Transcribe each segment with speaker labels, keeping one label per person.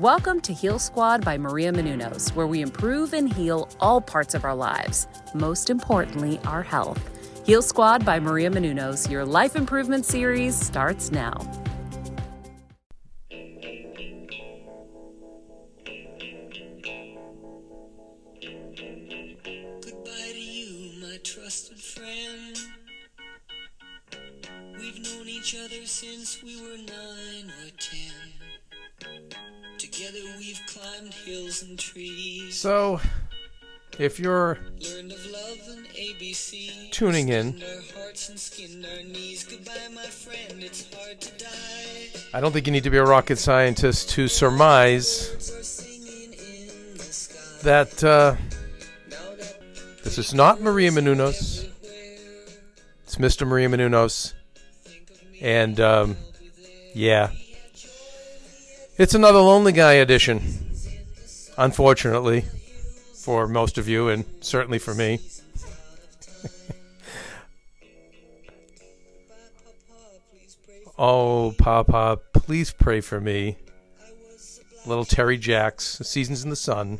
Speaker 1: Welcome to Heal Squad by Maria Menounos, where we improve and heal all parts of our lives, most importantly, our health. Heal Squad by Maria Menounos, your life improvement series starts now.
Speaker 2: Goodbye to you, my trusted friend. We've known each other since we were nine or ten. Together we've climbed hills and trees.
Speaker 3: So, if you're
Speaker 2: Learned of love and ABC.
Speaker 3: Tuning in.
Speaker 2: Skinned our hearts and skinned our knees. Goodbye, my friend. It's hard to die.
Speaker 3: I don't think you need to be a rocket scientist to surmise
Speaker 2: Birds are singing in the sky.
Speaker 3: that uh, this is not Maria Menounos. It's Mr. Maria Menounos. And, um, yeah. It's another Lonely Guy edition. Unfortunately, for most of you, and certainly for me. oh, Papa, please pray for me. Little Terry Jacks, Seasons in the Sun.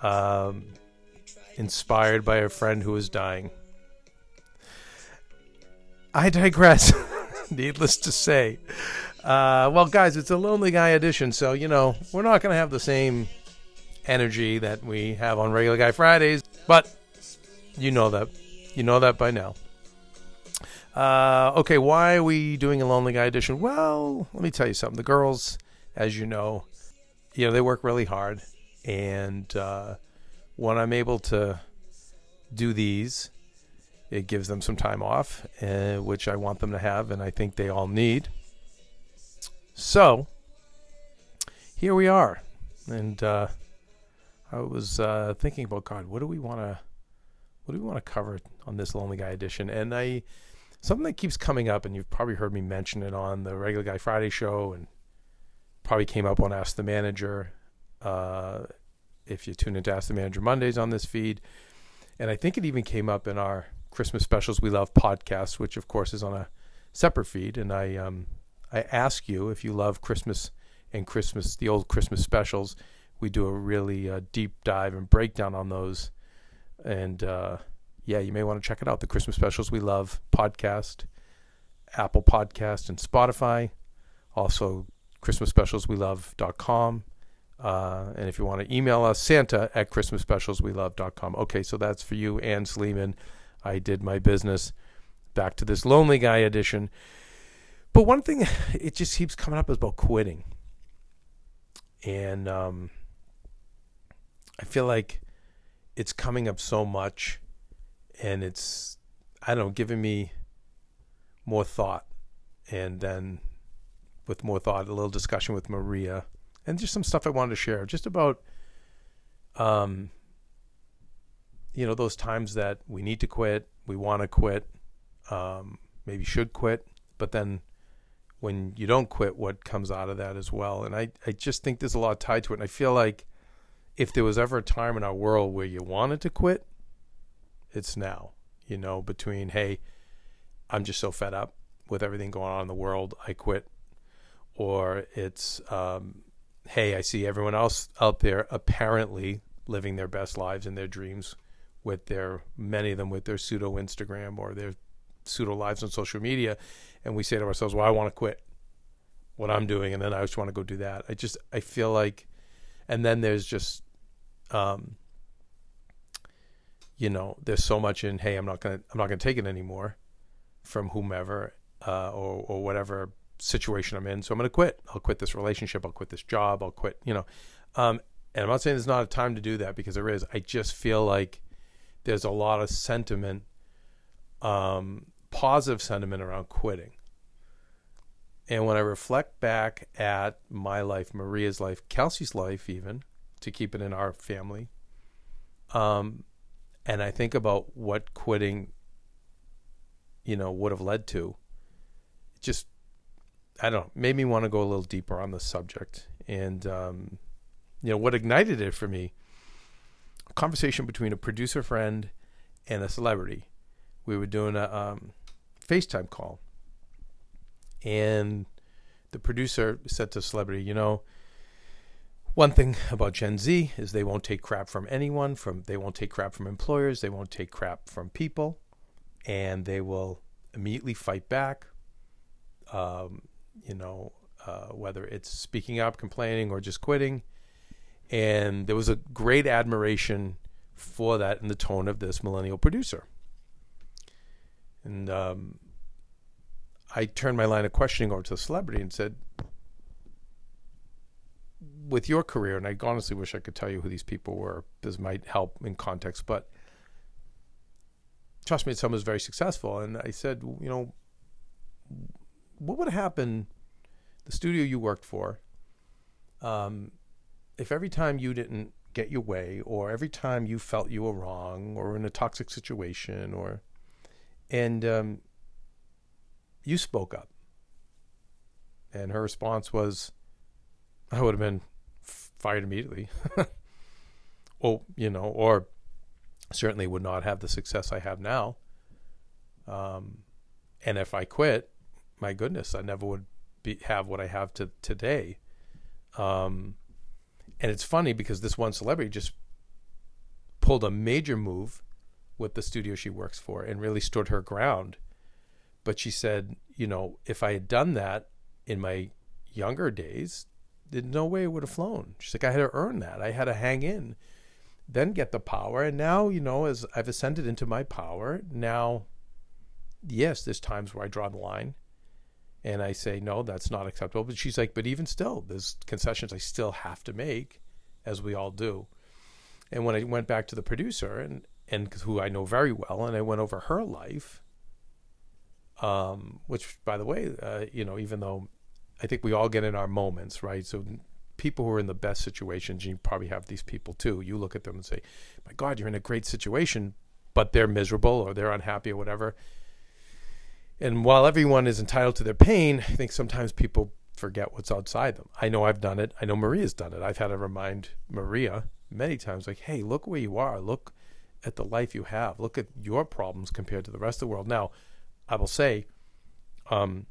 Speaker 3: Um, inspired by a friend who was dying. I digress. Needless to say. Uh, well, guys, it's a Lonely Guy edition, so, you know, we're not going to have the same energy that we have on Regular Guy Fridays, but you know that. You know that by now. Uh, okay, why are we doing a Lonely Guy edition? Well, let me tell you something. The girls, as you know, you know, they work really hard. And uh, when I'm able to do these, it gives them some time off, uh, which I want them to have, and I think they all need. So, here we are. And uh, I was uh, thinking about God, what do we want to, what do we want to cover on this Lonely Guy edition? And I, something that keeps coming up, and you've probably heard me mention it on the Regular Guy Friday show, and probably came up on Ask the Manager. Uh, if you tune into Ask the Manager Mondays on this feed, and I think it even came up in our Christmas specials we love podcast, which of course is on a separate feed. And I um, I ask you if you love Christmas and Christmas the old Christmas specials. We do a really uh, deep dive and breakdown on those, and uh, yeah, you may want to check it out. The Christmas specials we love podcast, Apple Podcast, and Spotify. Also, Christmas specials we love.com. Uh, and if you want to email us, Santa at ChristmasSpecialsWeLove.com. Okay, so that's for you, Ann Sleeman. I did my business. Back to this Lonely Guy edition. But one thing, it just keeps coming up is about quitting. And um, I feel like it's coming up so much. And it's, I don't know, giving me more thought. And then with more thought, a little discussion with Maria and just some stuff I wanted to share, just about, um, you know, those times that we need to quit, we want to quit, um, maybe should quit, but then when you don't quit, what comes out of that as well. And I, I just think there's a lot tied to it. And I feel like if there was ever a time in our world where you wanted to quit, it's now. you know, between, hey, I'm just so fed up with everything going on in the world, I quit. Or it's, um, hey, I see everyone else out there apparently living their best lives and their dreams with their, many of them with their pseudo Instagram or their pseudo lives on social media. And we say to ourselves, well, I want to quit what I'm doing. And then I just want to go do that. I just, I feel like, and then there's just, um, you know, there's so much in, hey, I'm not gonna, I'm not gonna take it anymore from whomever uh, or or whatever situation I'm in. So I'm gonna quit. I'll quit this relationship. I'll quit this job. I'll quit. You know, um, and I'm not saying there's not a time to do that because there is. I just feel like there's a lot of sentiment, um, positive sentiment around quitting. And when I reflect back at my life, Maria's life, Kelsey's life, even to keep it in our family, um, and I think about what quitting, you know, would have led to, it just, I don't know, made me want to go a little deeper on the subject. And, um, you know, what ignited it for me, a conversation between a producer friend and a celebrity. We were doing a um, FaceTime call. And the producer said to celebrity, you know, one thing about Gen Z is they won't take crap from anyone. From they won't take crap from employers. They won't take crap from people, and they will immediately fight back. Um, you know, uh, whether it's speaking up, complaining, or just quitting. And there was a great admiration for that in the tone of this millennial producer. And um, I turned my line of questioning over to the celebrity and said, with your career, and I honestly wish I could tell you who these people were. This might help in context, but trust me, someone was very successful. And I said, you know, what would happen, the studio you worked for, um, if every time you didn't get your way, or every time you felt you were wrong, or in a toxic situation, or, and um, you spoke up? And her response was, I would have been fired immediately. well, you know, or certainly would not have the success I have now. Um, and if I quit, my goodness, I never would be have what I have to today. Um, and it's funny because this one celebrity just pulled a major move with the studio she works for and really stood her ground. But she said, you know, if I had done that in my younger days, there's no way it would have flown. She's like, I had to earn that. I had to hang in, then get the power. And now, you know, as I've ascended into my power, now, yes, there's times where I draw the line and I say, no, that's not acceptable. But she's like, but even still, there's concessions I still have to make, as we all do. And when I went back to the producer and, and who I know very well, and I went over her life, um, which, by the way, uh, you know, even though I think we all get in our moments, right? So people who are in the best situations, you probably have these people too. You look at them and say, "My God, you're in a great situation," but they're miserable or they're unhappy or whatever. And while everyone is entitled to their pain, I think sometimes people forget what's outside them. I know I've done it. I know Maria's done it. I've had to remind Maria many times, like, "Hey, look where you are. Look at the life you have. Look at your problems compared to the rest of the world." Now, I will say, um,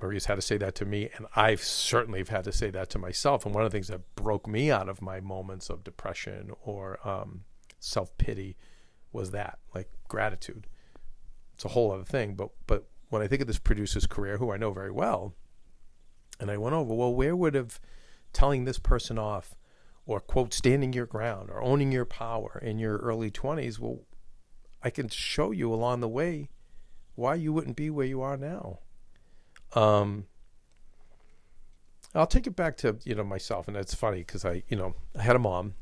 Speaker 3: Maria's had to say that to me, and I've certainly have had to say that to myself. And one of the things that broke me out of my moments of depression or um, self pity was that, like gratitude. It's a whole other thing. But but when I think of this producer's career, who I know very well, and I went over, well, where would have telling this person off, or quote, standing your ground, or owning your power in your early twenties? Well, I can show you along the way why you wouldn't be where you are now. Um, I'll take it back to you know myself, and it's funny because I you know I had a mom,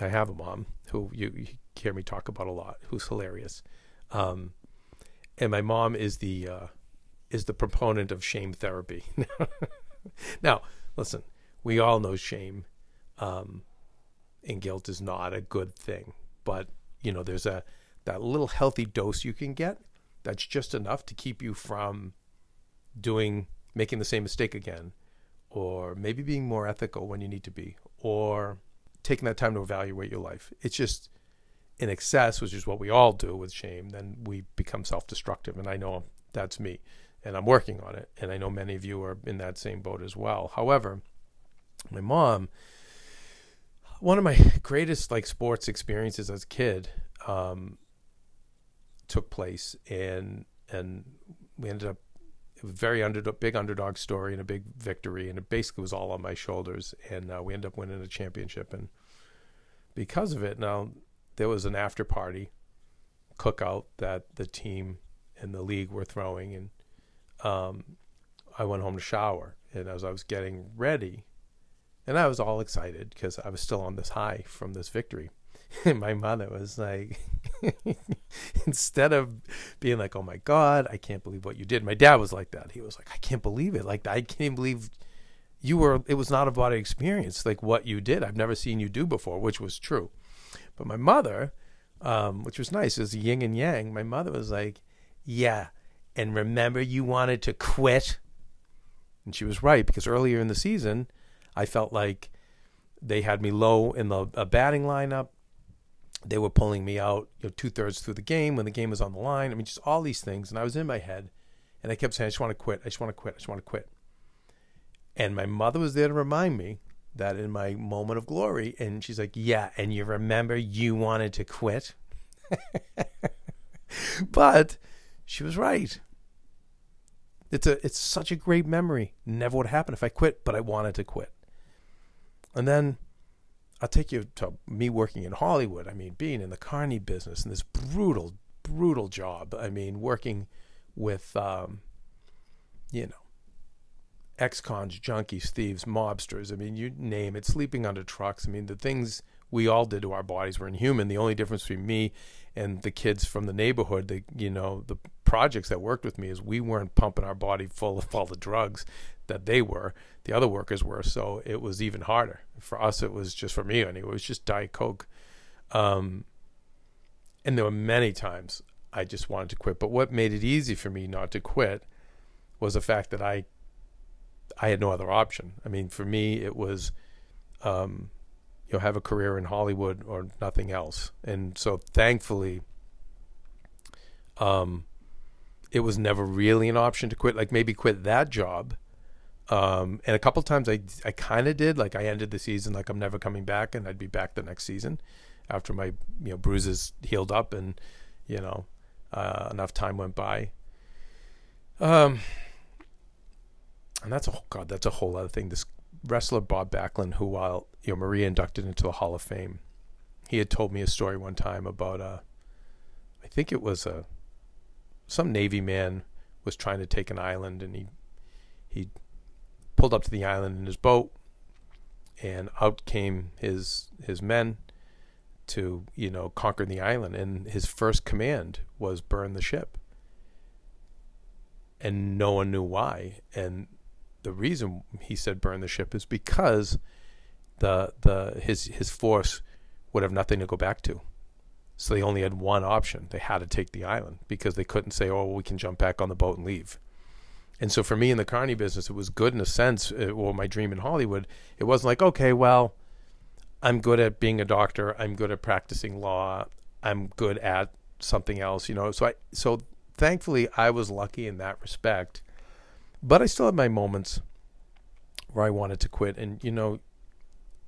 Speaker 3: I have a mom who you, you hear me talk about a lot, who's hilarious, um, and my mom is the uh, is the proponent of shame therapy. now, listen, we all know shame um, and guilt is not a good thing, but you know there's a that little healthy dose you can get that's just enough to keep you from doing making the same mistake again or maybe being more ethical when you need to be or taking that time to evaluate your life it's just in excess, which is what we all do with shame, then we become self destructive. And I know that's me. And I'm working on it. And I know many of you are in that same boat as well. However, my mom, one of my greatest like sports experiences as a kid um, took place and and we ended up a very underdog, big underdog story and a big victory, and it basically was all on my shoulders. And uh, we ended up winning a championship, and because of it, now there was an after party cookout that the team and the league were throwing, and um, I went home to shower, and as I was getting ready, and I was all excited because I was still on this high from this victory. And my mother was like, instead of being like, "Oh my God, I can't believe what you did," my dad was like that. He was like, "I can't believe it. Like I can't believe you were. It was not a body experience. Like what you did. I've never seen you do before," which was true. But my mother, um, which was nice, is yin and yang. My mother was like, "Yeah, and remember you wanted to quit," and she was right because earlier in the season, I felt like they had me low in the uh, batting lineup they were pulling me out, you know, two thirds through the game when the game was on the line. I mean, just all these things, and I was in my head, and I kept saying, "I just want to quit. I just want to quit. I just want to quit." And my mother was there to remind me that in my moment of glory, and she's like, "Yeah, and you remember you wanted to quit." but she was right. It's a it's such a great memory. Never would happen if I quit, but I wanted to quit. And then I'll take you to me working in Hollywood. I mean, being in the carny business and this brutal, brutal job. I mean, working with, um, you know, ex-cons, junkies, thieves, mobsters. I mean, you name it. Sleeping under trucks. I mean, the things we all did to our bodies were inhuman. The only difference between me and the kids from the neighborhood, the you know, the projects that worked with me is we weren't pumping our body full of all the drugs that they were, the other workers were. So it was even harder. For us, it was just for me anyway, it was just Diet Coke. Um, and there were many times I just wanted to quit. But what made it easy for me not to quit was the fact that I I had no other option. I mean, for me, it was, um, you know, have a career in Hollywood or nothing else. And so, thankfully, um, it was never really an option to quit. Like maybe quit that job, um, and a couple times I, I kind of did. Like I ended the season like I'm never coming back, and I'd be back the next season after my you know bruises healed up and you know uh, enough time went by. Um, and that's a God, that's a whole other thing. This wrestler Bob Backlund, who while you know Maria inducted into the Hall of Fame, he had told me a story one time about uh, I think it was a some Navy man was trying to take an island, and he he pulled up to the island in his boat, and out came his his men to you know conquer the island. And his first command was burn the ship, and no one knew why. And the reason he said burn the ship is because the the his his force would have nothing to go back to. So they only had one option. They had to take the island because they couldn't say, "Oh, we can jump back on the boat and leave." And so for me in the carny business, it was good in a sense. Uh, well, my dream in Hollywood, it wasn't like, okay, well, I'm good at being a doctor. I'm good at practicing law. I'm good at something else, you know. So I, so thankfully, I was lucky in that respect. But I still had my moments where I wanted to quit, and you know,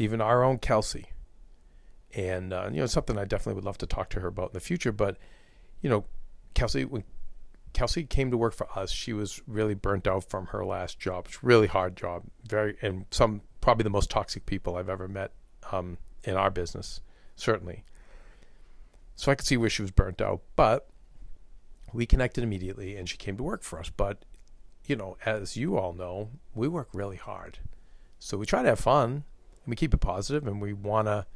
Speaker 3: even our own Kelsey. And, uh, you know, something I definitely would love to talk to her about in the future. But, you know, Kelsey, when Kelsey came to work for us, she was really burnt out from her last job. It's a really hard job, very, and some probably the most toxic people I've ever met um, in our business, certainly. So I could see where she was burnt out. But we connected immediately and she came to work for us. But, you know, as you all know, we work really hard. So we try to have fun we keep it positive and we want to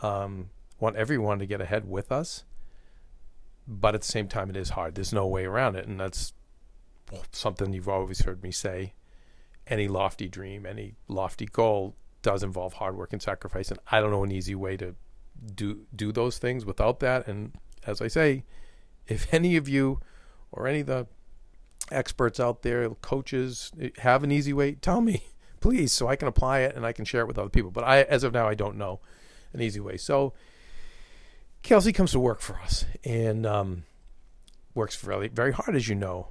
Speaker 3: um, want everyone to get ahead with us but at the same time it is hard. There's no way around it and that's something you've always heard me say. Any lofty dream any lofty goal does involve hard work and sacrifice and i don't know an easy way to do do those things without that and as i say if any of you or any of the experts out there coaches have an easy way tell me please, so I can apply it and I can share it with other people. But I, as of now, I don't know an easy way. So Kelsey comes to work for us and um, works very, very hard, as you know.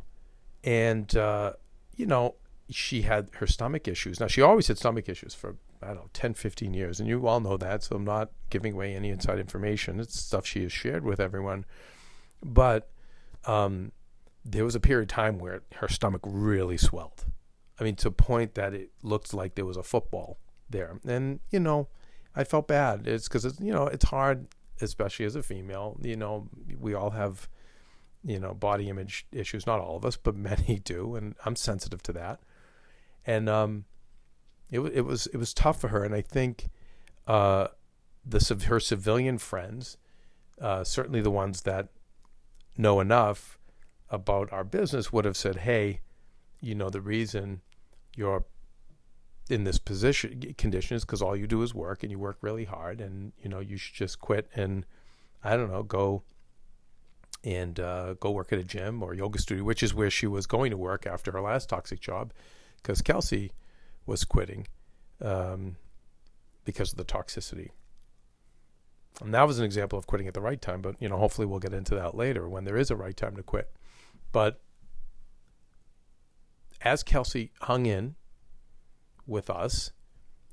Speaker 3: And, uh, you know, she had her stomach issues. Now, she always had stomach issues for, I don't know, 10, 15 years. And you all know that. So I'm not giving away any inside information. It's stuff she has shared with everyone. But um, there was a period of time where her stomach really swelled I mean, to point that it looked like there was a football there. And, you know, I felt bad. It's because, it's, you know, it's hard, especially as a female. You know, we all have, you know, body image issues. Not all of us, but many do. And I'm sensitive to that. And um, it, it was it was tough for her. And I think uh, the her civilian friends, uh, certainly the ones that know enough about our business, would have said, hey, you know, the reason you're in this position condition is because all you do is work and you work really hard and you know you should just quit and I don't know go and uh, go work at a gym or yoga studio, which is where she was going to work after her last toxic job, because Kelsey was quitting um, because of the toxicity. And that was an example of quitting at the right time, but you know, hopefully we'll get into that later when there is a right time to quit. But as Kelsey hung in with us,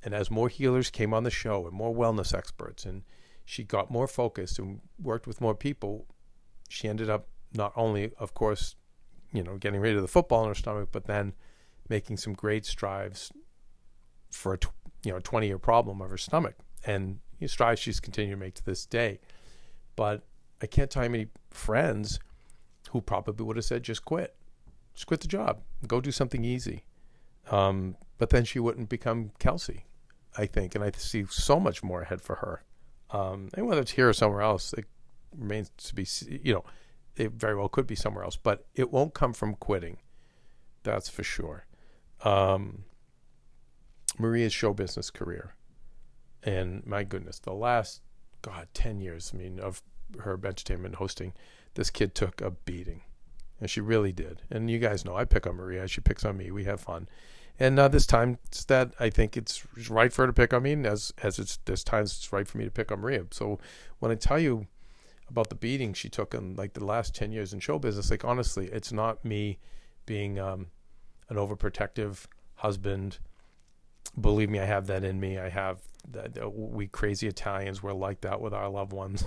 Speaker 3: and as more healers came on the show and more wellness experts, and she got more focused and worked with more people, she ended up not only, of course, you know, getting rid of the football in her stomach, but then making some great strides for a you know 20 year problem of her stomach, and you know, strides she's continued to make to this day. But I can't tell you many friends who probably would have said just quit just quit the job, go do something easy. Um, but then she wouldn't become Kelsey, I think, and I see so much more ahead for her. Um, and whether it's here or somewhere else, it remains to be, you know, it very well could be somewhere else, but it won't come from quitting. That's for sure. Um, Maria's show business career, and my goodness, the last God ten years, I mean, of her entertainment hosting, this kid took a beating and she really did. And you guys know I pick on Maria, she picks on me. We have fun, and uh, this time it's that I think it's right for her to pick on me, and as as it's there's times it's right for me to pick on Maria. So when I tell you about the beating she took in like the last ten years in show business, like honestly, it's not me being um, an overprotective husband. Believe me, I have that in me. I have that. We crazy Italians were like that with our loved ones,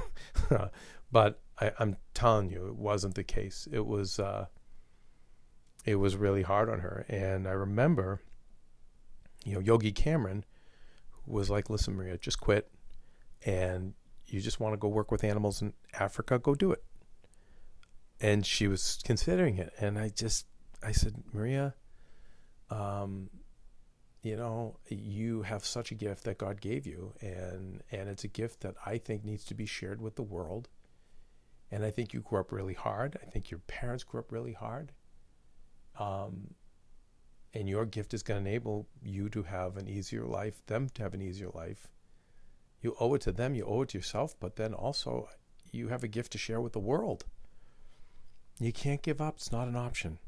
Speaker 3: but I, am telling you, it wasn't the case. It was, uh, it was really hard on her. And I remember, you know, Yogi Cameron was like, "Listen, Maria, just quit, and you just want to go work with animals in Africa, go do it." And she was considering it, and I just, I said, Maria, um, you know, you have such a gift that God gave you, and and it's a gift that I think needs to be shared with the world. And I think you grew up really hard. I think your parents grew up really hard. Um, and your gift is going to enable you to have an easier life, them to have an easier life. You owe it to them, you owe it to yourself, but then also you have a gift to share with the world. You can't give up, it's not an option.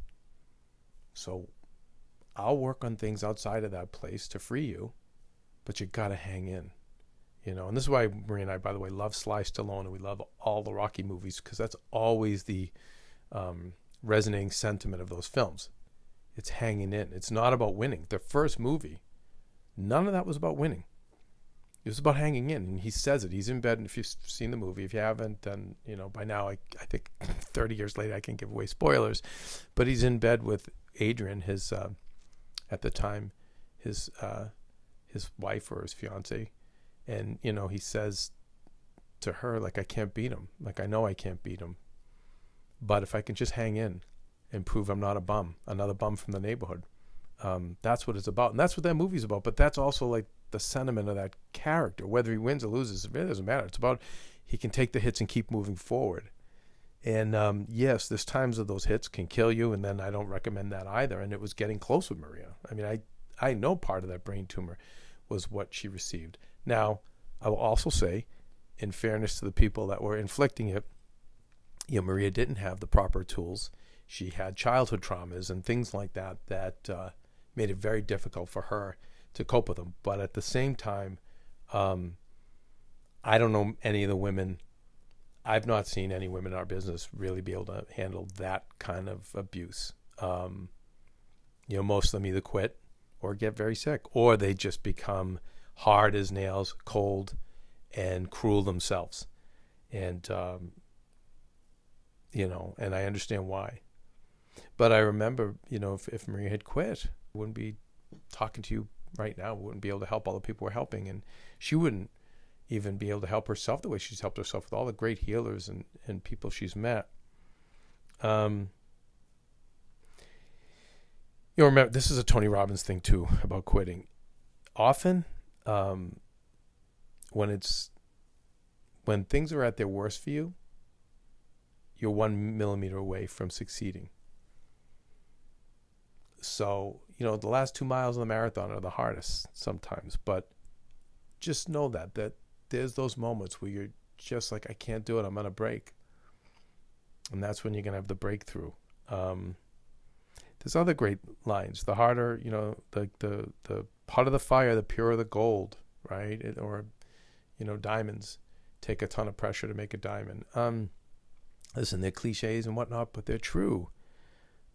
Speaker 3: So I'll work on things outside of that place to free you, but you got to hang in. You know, and this is why Marie and I, by the way, love Sly Stallone and we love all the Rocky movies because that's always the um, resonating sentiment of those films. It's hanging in. It's not about winning. The first movie, none of that was about winning. It was about hanging in, and he says it. He's in bed, and if you've seen the movie, if you haven't, then you know by now. I, I think 30 years later, I can give away spoilers, but he's in bed with Adrian, his uh, at the time, his uh, his wife or his fiance, and you know he says to her like I can't beat him, like I know I can't beat him, but if I can just hang in and prove I'm not a bum, another bum from the neighborhood, um, that's what it's about, and that's what that movie's about. But that's also like the sentiment of that character. Whether he wins or loses, it really doesn't matter. It's about he can take the hits and keep moving forward. And um, yes, there's times that those hits can kill you, and then I don't recommend that either. And it was getting close with Maria. I mean, I I know part of that brain tumor was what she received. Now, I will also say, in fairness to the people that were inflicting it, you know, Maria didn't have the proper tools. She had childhood traumas and things like that that uh, made it very difficult for her to cope with them. But at the same time, um, I don't know any of the women. I've not seen any women in our business really be able to handle that kind of abuse. Um, you know, most of them either quit or get very sick, or they just become hard as nails, cold, and cruel themselves. And, um, you know, and I understand why. But I remember, you know, if, if Maria had quit, I wouldn't be talking to you right now. Wouldn't be able to help all the people we're helping. And she wouldn't even be able to help herself the way she's helped herself with all the great healers and, and people she's met. Um, you know, remember, this is a Tony Robbins thing too about quitting. Often, um, when it's when things are at their worst for you, you're one millimeter away from succeeding. So, you know, the last two miles of the marathon are the hardest sometimes, but just know that that there's those moments where you're just like, I can't do it, I'm gonna break. And that's when you're gonna have the breakthrough. Um, there's other great lines. The harder, you know, the the the hotter the fire, the purer the gold, right? It, or, you know, diamonds take a ton of pressure to make a diamond. Um, listen, they're cliches and whatnot, but they're true.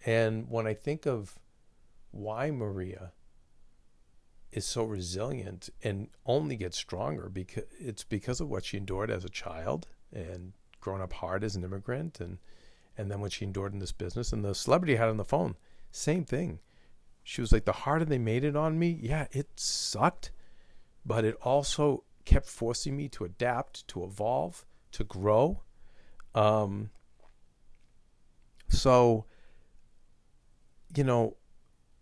Speaker 3: And when I think of why Maria is so resilient and only gets stronger because it's because of what she endured as a child and growing up hard as an immigrant and and then what she endured in this business and the celebrity had on the phone same thing she was like the harder they made it on me yeah it sucked but it also kept forcing me to adapt to evolve to grow um so you know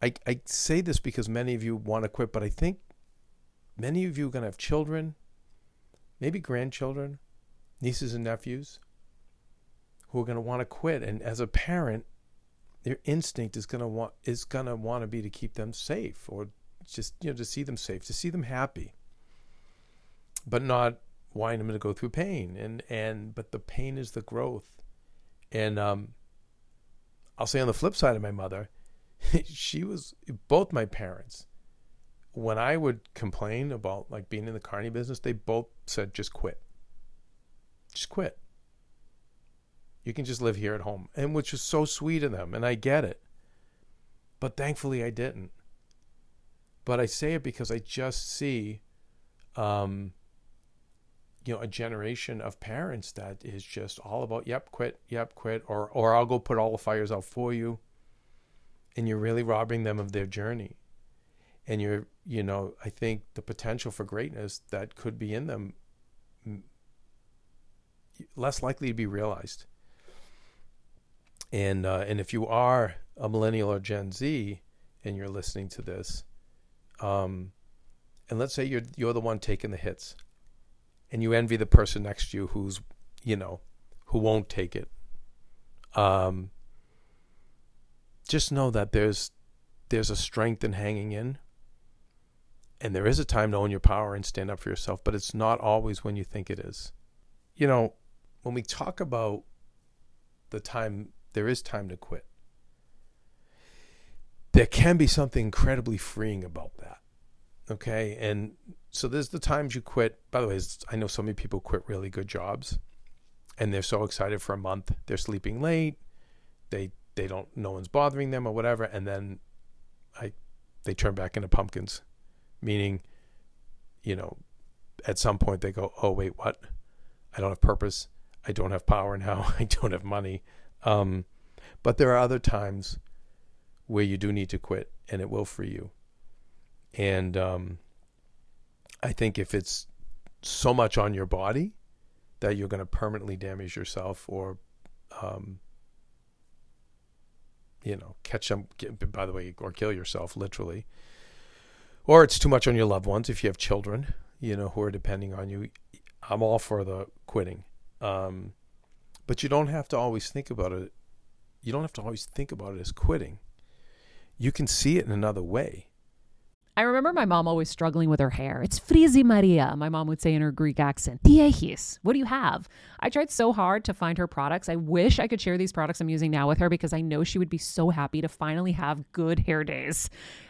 Speaker 3: I, I say this because many of you want to quit, but I think many of you are going to have children, maybe grandchildren, nieces and nephews who are going to want to quit. And as a parent, their instinct is to want is to want to be to keep them safe or just you know to see them safe, to see them happy, but not wanting them to go through pain. And and but the pain is the growth. And um, I'll say on the flip side of my mother, she was both my parents. When I would complain about like being in the carny business, they both said just quit. Just quit. You can just live here at home. And which was so sweet of them, and I get it. But thankfully I didn't. But I say it because I just see um you know a generation of parents that is just all about yep quit yep quit or or I'll go put all the fires out for you and you're really robbing them of their journey. And you're, you know, I think the potential for greatness that could be in them less likely to be realized. And uh, and if you are a millennial or Gen Z and you're listening to this, um, and let's say you're you're the one taking the hits, and you envy the person next to you who's you know who won't take it. Um, just know that there's there's a strength in hanging in, and there is a time to own your power and stand up for yourself, but it's not always when you think it is. You know, when we talk about the time, there is time to quit. There can be something incredibly freeing about that. Okay. And so there's the times you quit. By the way, I know so many people quit really good jobs and they're so excited for a month. They're sleeping late. They they don't no one's bothering them or whatever and then I they turn back into pumpkins. Meaning, you know, at some point they go, "Oh, wait, what? I don't have purpose. I don't have power now. I don't have money. Um, but there are other times where you do need to quit, and it will free you. And um, I think if it's so much on your body that you're going to permanently damage yourself or, um, you know, catch them, by the way, or kill yourself literally, or it's too much on your loved ones if you have children, you know, who are depending on you. I'm all for the quitting. Um, but you don't have to always think about it. You don't have to always think about it as quitting. You can see it in another way.
Speaker 1: I remember my mom always struggling with her hair. It's frizzy Maria, my mom would say in her Greek accent. Diehis, what do you have? I tried so hard to find her products. I wish I could share these products I'm using now with her because I know she would be so happy to finally have good hair days.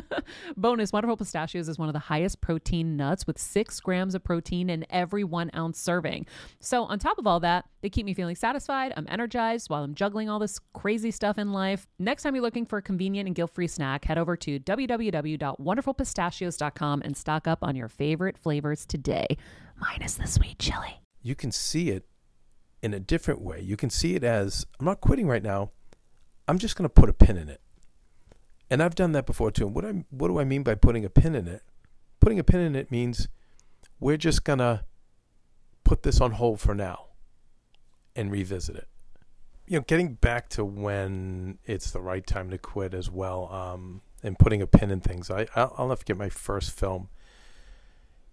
Speaker 1: Bonus Wonderful Pistachios is one of the highest protein nuts with six grams of protein in every one ounce serving. So, on top of all that, they keep me feeling satisfied. I'm energized while I'm juggling all this crazy stuff in life. Next time you're looking for a convenient and guilt free snack, head over to www.wonderfulpistachios.com and stock up on your favorite flavors today, minus the sweet chili.
Speaker 3: You can see it in a different way. You can see it as I'm not quitting right now. I'm just going to put a pin in it. And I've done that before too. And what I what do I mean by putting a pin in it? Putting a pin in it means we're just gonna put this on hold for now and revisit it. You know, getting back to when it's the right time to quit as well, um, and putting a pin in things. I I'll, I'll never forget my first film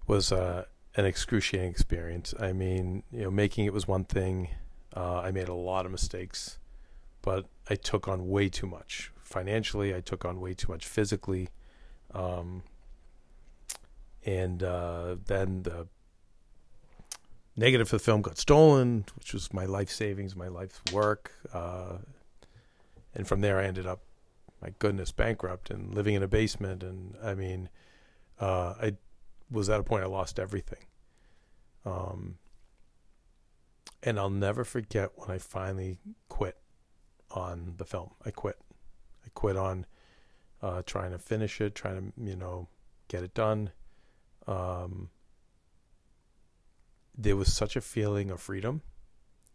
Speaker 3: was uh, an excruciating experience. I mean, you know, making it was one thing. Uh, I made a lot of mistakes, but I took on way too much financially. I took on way too much physically. Um, and uh, then the negative for the film got stolen, which was my life savings, my life's work. Uh, and from there, I ended up, my goodness, bankrupt and living in a basement. And I mean, uh, I was at a point I lost everything. Um, and I'll never forget when I finally quit on the film. I quit. I quit on uh, trying to finish it, trying to you know get it done. um, there was such a feeling of freedom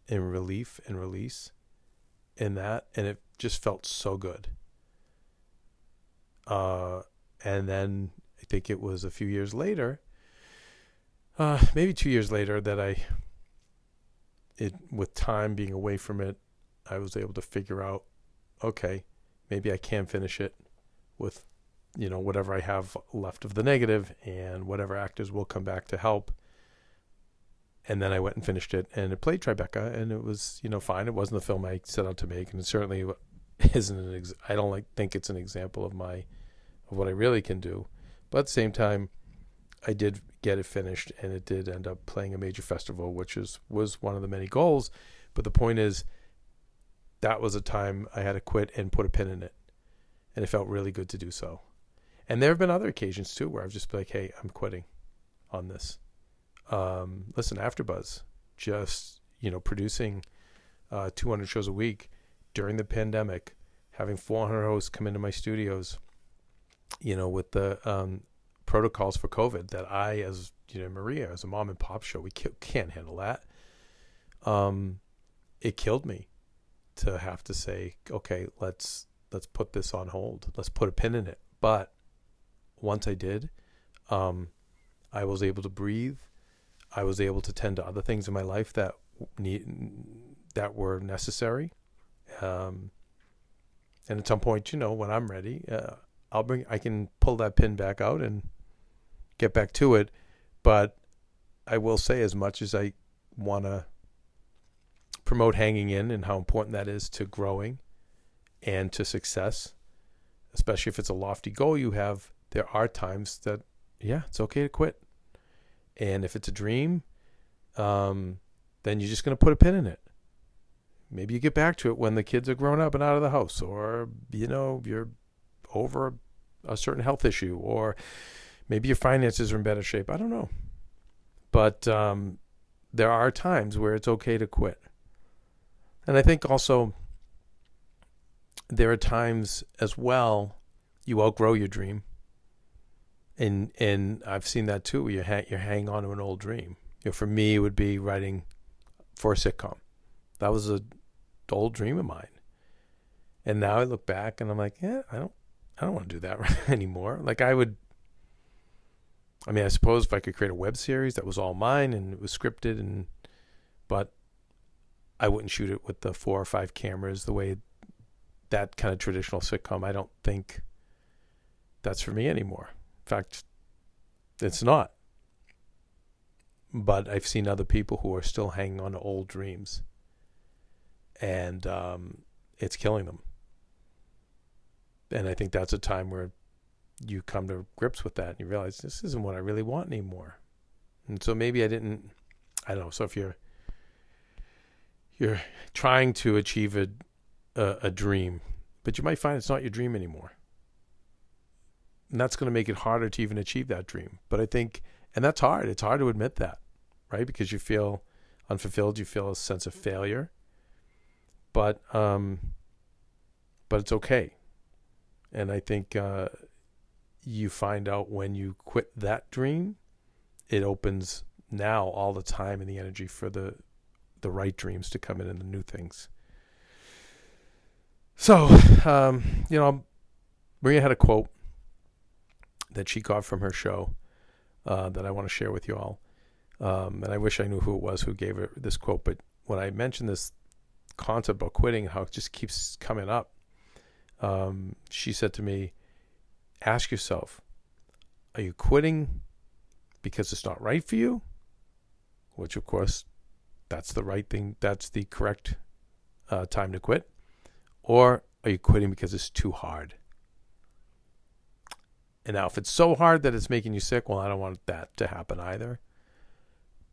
Speaker 3: and relief and release in that, and it just felt so good. Uh, and then I think it was a few years later, uh, maybe two years later, that I, it with time being away from it, I was able to figure out, okay, maybe I can finish it with, you know, whatever I have left of the negative, and whatever actors will come back to help. And then I went and finished it, and it played Tribeca, and it was, you know, fine. It wasn't the film I set out to make, and it certainly isn't an. Ex- I don't like think it's an example of my, of what I really can do, but at the same time, I did get it finished, and it did end up playing a major festival, which is was one of the many goals. But the point is, that was a time I had to quit and put a pin in it, and it felt really good to do so. And there have been other occasions too where I've just been like, "Hey, I'm quitting on this." Um, listen, AfterBuzz, just you know, producing uh, 200 shows a week during the pandemic, having 400 hosts come into my studios, you know, with the um, protocols for COVID that I, as you know, Maria, as a mom and pop show, we can't handle that. Um, it killed me to have to say, okay, let's let's put this on hold. Let's put a pin in it. But once I did, um, I was able to breathe. I was able to tend to other things in my life that need that were necessary. Um, and at some point, you know, when I'm ready, uh, I'll bring. I can pull that pin back out and get back to it. But I will say, as much as I want to promote hanging in and how important that is to growing and to success, especially if it's a lofty goal you have, there are times that, yeah, it's okay to quit. And if it's a dream, um, then you're just going to put a pin in it. Maybe you get back to it when the kids are grown up and out of the house, or, you know, you're over a certain health issue, or maybe your finances are in better shape. I don't know. But um, there are times where it's okay to quit. And I think also there are times as well you outgrow your dream. And and I've seen that too. Where you hang, you hang on to an old dream. You know, for me, it would be writing for a sitcom. That was a old dream of mine. And now I look back and I'm like, yeah, I don't, I don't want to do that anymore. Like I would. I mean, I suppose if I could create a web series that was all mine and it was scripted and, but I wouldn't shoot it with the four or five cameras the way that kind of traditional sitcom. I don't think that's for me anymore. In fact, it's not. But I've seen other people who are still hanging on to old dreams, and um, it's killing them. And I think that's a time where you come to grips with that and you realize this isn't what I really want anymore. And so maybe I didn't. I don't know. So if you're you're trying to achieve a, a, a dream, but you might find it's not your dream anymore. And that's going to make it harder to even achieve that dream. But I think, and that's hard. It's hard to admit that, right? Because you feel unfulfilled, you feel a sense of failure. But um, but it's okay. And I think uh, you find out when you quit that dream, it opens now all the time and the energy for the the right dreams to come in and the new things. So, um, you know, Maria had a quote that she got from her show uh, that I want to share with you all. Um, and I wish I knew who it was who gave her this quote. But when I mentioned this concept about quitting, how it just keeps coming up, um, she said to me, Ask yourself, are you quitting because it's not right for you? Which, of course, that's the right thing, that's the correct uh, time to quit? Or are you quitting because it's too hard? And now, if it's so hard that it's making you sick, well, I don't want that to happen either.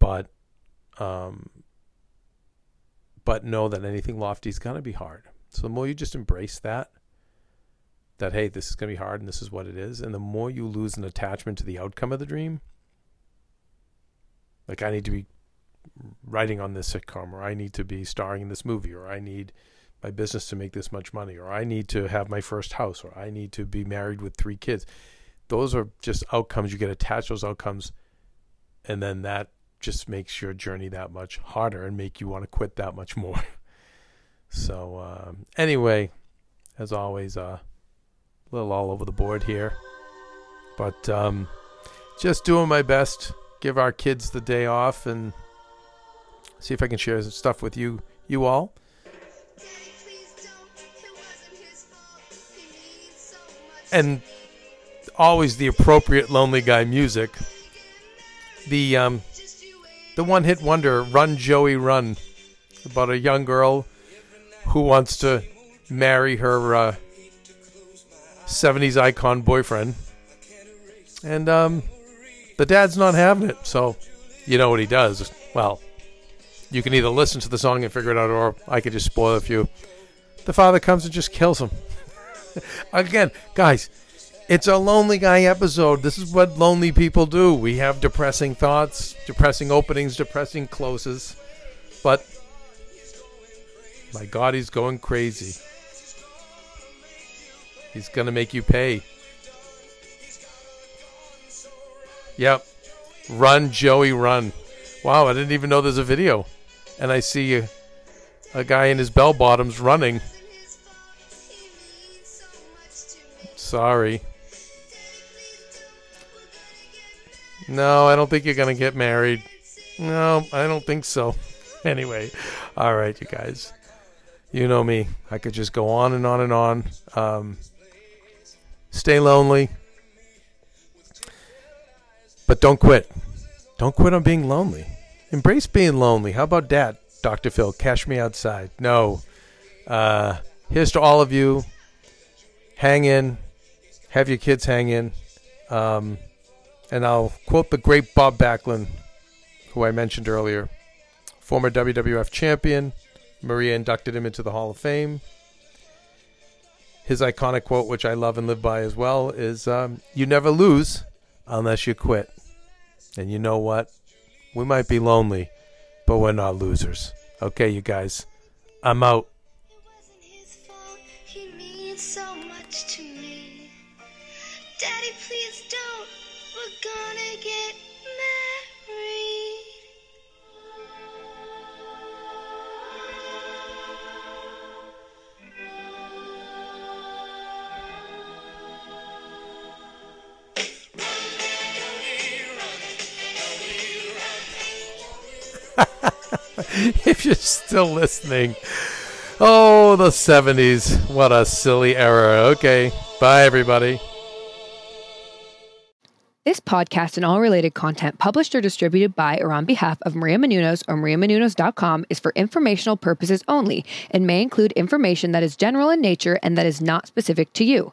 Speaker 3: But, um, but know that anything lofty is going to be hard. So the more you just embrace that, that hey, this is going to be hard and this is what it is, and the more you lose an attachment to the outcome of the dream, like I need to be writing on this sitcom, or I need to be starring in this movie, or I need my business to make this much money, or I need to have my first house, or I need to be married with three kids. those are just outcomes. You get attached to those outcomes and then that just makes your journey that much harder and make you want to quit that much more. So um, anyway as always uh, a little all over the board here. But um, just doing my best. Give our kids the day off and see if i can share some stuff with you you all and always the appropriate lonely guy music. The um, the one hit wonder "Run Joey Run" about a young girl who wants to marry her uh, '70s icon boyfriend, and um, the dad's not having it. So you know what he does. Well, you can either listen to the song and figure it out, or I could just spoil for you. The father comes and just kills him. Again, guys, it's a lonely guy episode. This is what lonely people do. We have depressing thoughts, depressing openings, depressing closes. But my God, he's going crazy. He's going to make you pay. Yep. Run, Joey, run. Wow, I didn't even know there's a video. And I see a, a guy in his bell bottoms running. Sorry. No, I don't think you're going to get married. No, I don't think so. anyway, all right, you guys. You know me. I could just go on and on and on. Um, stay lonely. But don't quit. Don't quit on being lonely. Embrace being lonely. How about that, Dr. Phil? Cash me outside. No. Uh, here's to all of you. Hang in. Have your kids hang in. Um, and I'll quote the great Bob Backlund, who I mentioned earlier, former WWF champion. Maria inducted him into the Hall of Fame. His iconic quote, which I love and live by as well, is um, You never lose unless you quit. And you know what? We might be lonely, but we're not losers. Okay, you guys. I'm out.
Speaker 2: Daddy, please don't. We're gonna get
Speaker 3: if you're still listening. Oh, the 70s. What a silly era. Okay. Bye, everybody.
Speaker 4: This podcast and all related content published or distributed by or on behalf of Maria Menounos or mariamenounos.com is for informational purposes only and may include information that is general in nature and that is not specific to you.